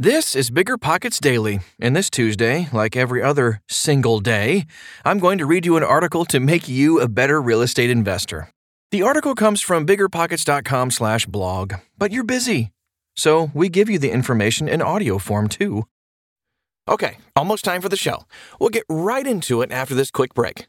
This is Bigger Pockets Daily, and this Tuesday, like every other single day, I'm going to read you an article to make you a better real estate investor. The article comes from biggerpockets.com/blog, but you're busy. So, we give you the information in audio form too. Okay, almost time for the show. We'll get right into it after this quick break.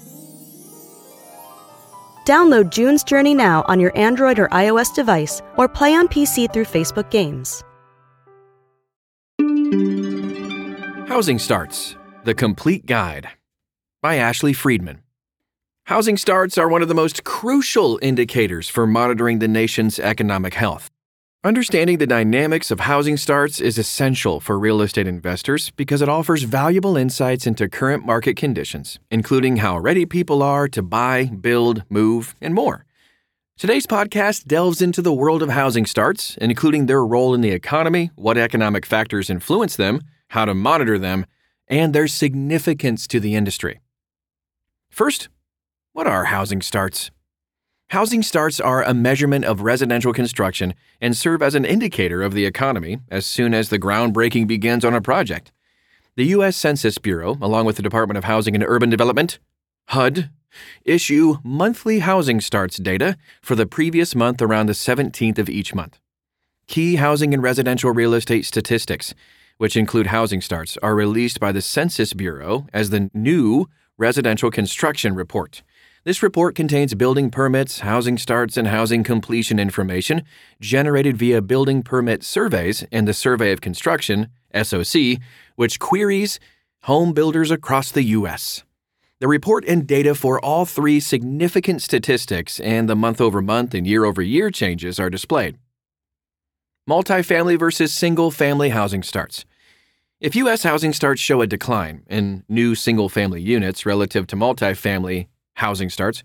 Download June's Journey now on your Android or iOS device or play on PC through Facebook Games. Housing Starts The Complete Guide by Ashley Friedman. Housing starts are one of the most crucial indicators for monitoring the nation's economic health. Understanding the dynamics of housing starts is essential for real estate investors because it offers valuable insights into current market conditions, including how ready people are to buy, build, move, and more. Today's podcast delves into the world of housing starts, including their role in the economy, what economic factors influence them, how to monitor them, and their significance to the industry. First, what are housing starts? Housing starts are a measurement of residential construction and serve as an indicator of the economy as soon as the groundbreaking begins on a project. The U.S. Census Bureau, along with the Department of Housing and Urban Development, HUD, issue monthly housing starts data for the previous month around the 17th of each month. Key housing and residential real estate statistics, which include housing starts, are released by the Census Bureau as the new Residential Construction Report. This report contains building permits, housing starts, and housing completion information generated via building permit surveys and the Survey of Construction, SOC, which queries home builders across the U.S. The report and data for all three significant statistics and the month over month and year over year changes are displayed. Multifamily versus single family housing starts. If U.S. housing starts show a decline in new single family units relative to multifamily housing starts,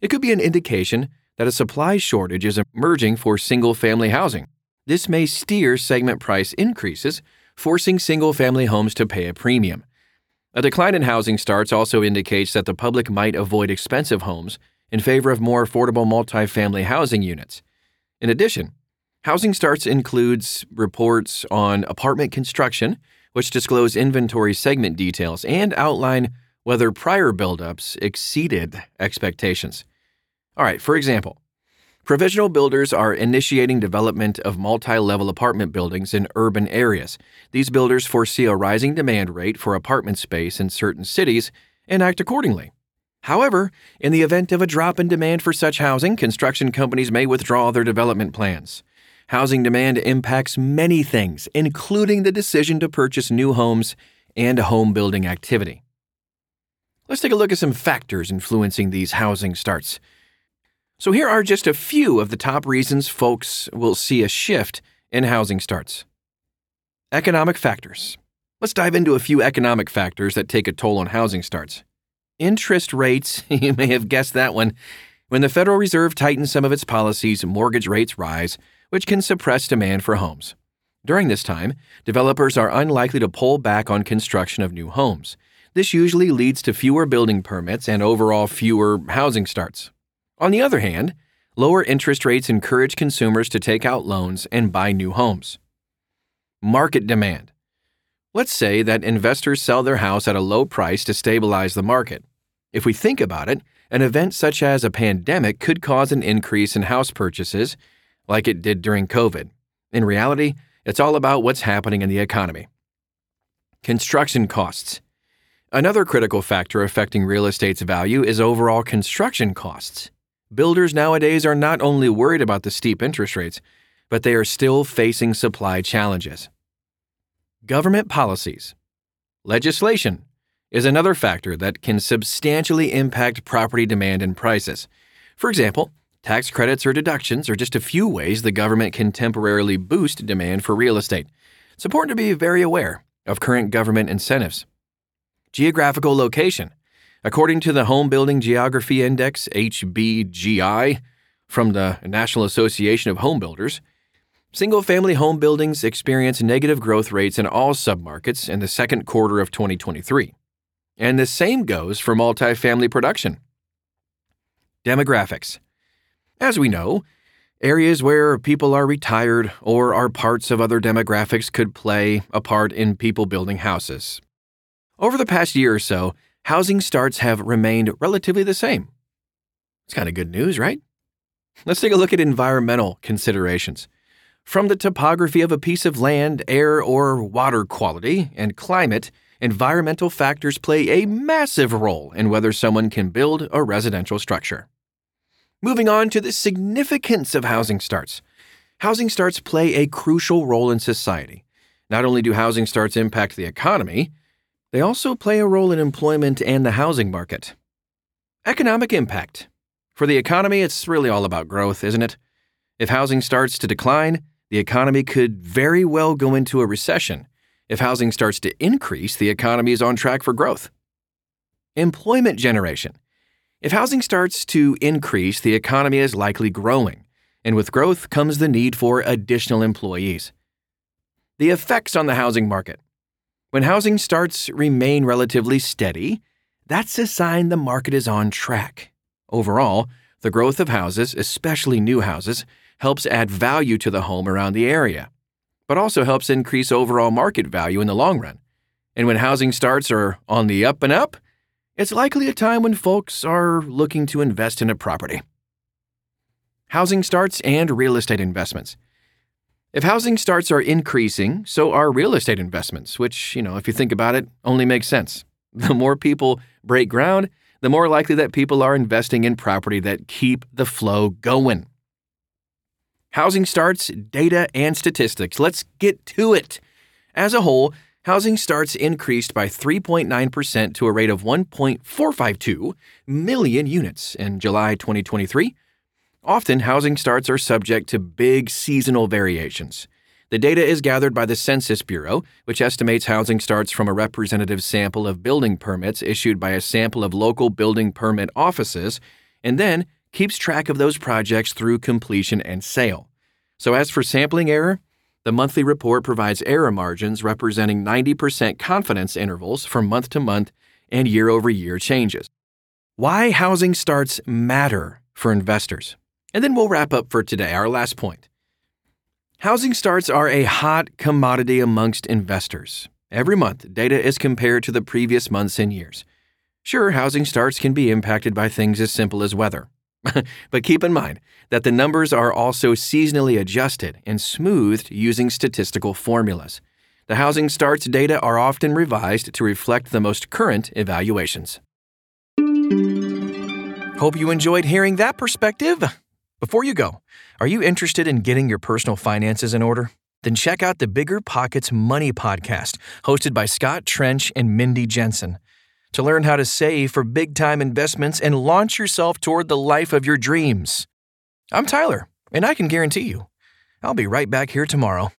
it could be an indication that a supply shortage is emerging for single family housing. This may steer segment price increases, forcing single family homes to pay a premium. A decline in housing starts also indicates that the public might avoid expensive homes in favor of more affordable multifamily housing units. In addition, housing starts includes reports on apartment construction, which disclose inventory segment details and outline whether prior buildups exceeded expectations. All right, for example, provisional builders are initiating development of multi level apartment buildings in urban areas. These builders foresee a rising demand rate for apartment space in certain cities and act accordingly. However, in the event of a drop in demand for such housing, construction companies may withdraw their development plans. Housing demand impacts many things, including the decision to purchase new homes and home building activity. Let's take a look at some factors influencing these housing starts. So, here are just a few of the top reasons folks will see a shift in housing starts. Economic factors. Let's dive into a few economic factors that take a toll on housing starts. Interest rates, you may have guessed that one. When the Federal Reserve tightens some of its policies, mortgage rates rise, which can suppress demand for homes. During this time, developers are unlikely to pull back on construction of new homes. This usually leads to fewer building permits and overall fewer housing starts. On the other hand, lower interest rates encourage consumers to take out loans and buy new homes. Market demand. Let's say that investors sell their house at a low price to stabilize the market. If we think about it, an event such as a pandemic could cause an increase in house purchases, like it did during COVID. In reality, it's all about what's happening in the economy. Construction costs. Another critical factor affecting real estate's value is overall construction costs. Builders nowadays are not only worried about the steep interest rates, but they are still facing supply challenges. Government policies. Legislation is another factor that can substantially impact property demand and prices. For example, tax credits or deductions are just a few ways the government can temporarily boost demand for real estate. It's important to be very aware of current government incentives. Geographical location. According to the Home Building Geography Index, HBGI, from the National Association of Home Builders, single family home buildings experienced negative growth rates in all submarkets in the second quarter of 2023. And the same goes for multifamily production. Demographics. As we know, areas where people are retired or are parts of other demographics could play a part in people building houses. Over the past year or so, housing starts have remained relatively the same. It's kind of good news, right? Let's take a look at environmental considerations. From the topography of a piece of land, air or water quality, and climate, environmental factors play a massive role in whether someone can build a residential structure. Moving on to the significance of housing starts. Housing starts play a crucial role in society. Not only do housing starts impact the economy, they also play a role in employment and the housing market. Economic impact. For the economy, it's really all about growth, isn't it? If housing starts to decline, the economy could very well go into a recession. If housing starts to increase, the economy is on track for growth. Employment generation. If housing starts to increase, the economy is likely growing, and with growth comes the need for additional employees. The effects on the housing market. When housing starts remain relatively steady, that's a sign the market is on track. Overall, the growth of houses, especially new houses, helps add value to the home around the area, but also helps increase overall market value in the long run. And when housing starts are on the up and up, it's likely a time when folks are looking to invest in a property. Housing starts and real estate investments. If housing starts are increasing, so are real estate investments, which, you know, if you think about it, only makes sense. The more people break ground, the more likely that people are investing in property that keep the flow going. Housing starts, data, and statistics. Let's get to it. As a whole, housing starts increased by 3.9% to a rate of 1.452 million units in July 2023 Often, housing starts are subject to big seasonal variations. The data is gathered by the Census Bureau, which estimates housing starts from a representative sample of building permits issued by a sample of local building permit offices, and then keeps track of those projects through completion and sale. So, as for sampling error, the monthly report provides error margins representing 90% confidence intervals from month to month and year over year changes. Why housing starts matter for investors. And then we'll wrap up for today, our last point. Housing starts are a hot commodity amongst investors. Every month, data is compared to the previous months and years. Sure, housing starts can be impacted by things as simple as weather. but keep in mind that the numbers are also seasonally adjusted and smoothed using statistical formulas. The housing starts data are often revised to reflect the most current evaluations. Hope you enjoyed hearing that perspective. Before you go, are you interested in getting your personal finances in order? Then check out the Bigger Pockets Money podcast, hosted by Scott Trench and Mindy Jensen. To learn how to save for big time investments and launch yourself toward the life of your dreams. I'm Tyler, and I can guarantee you, I'll be right back here tomorrow.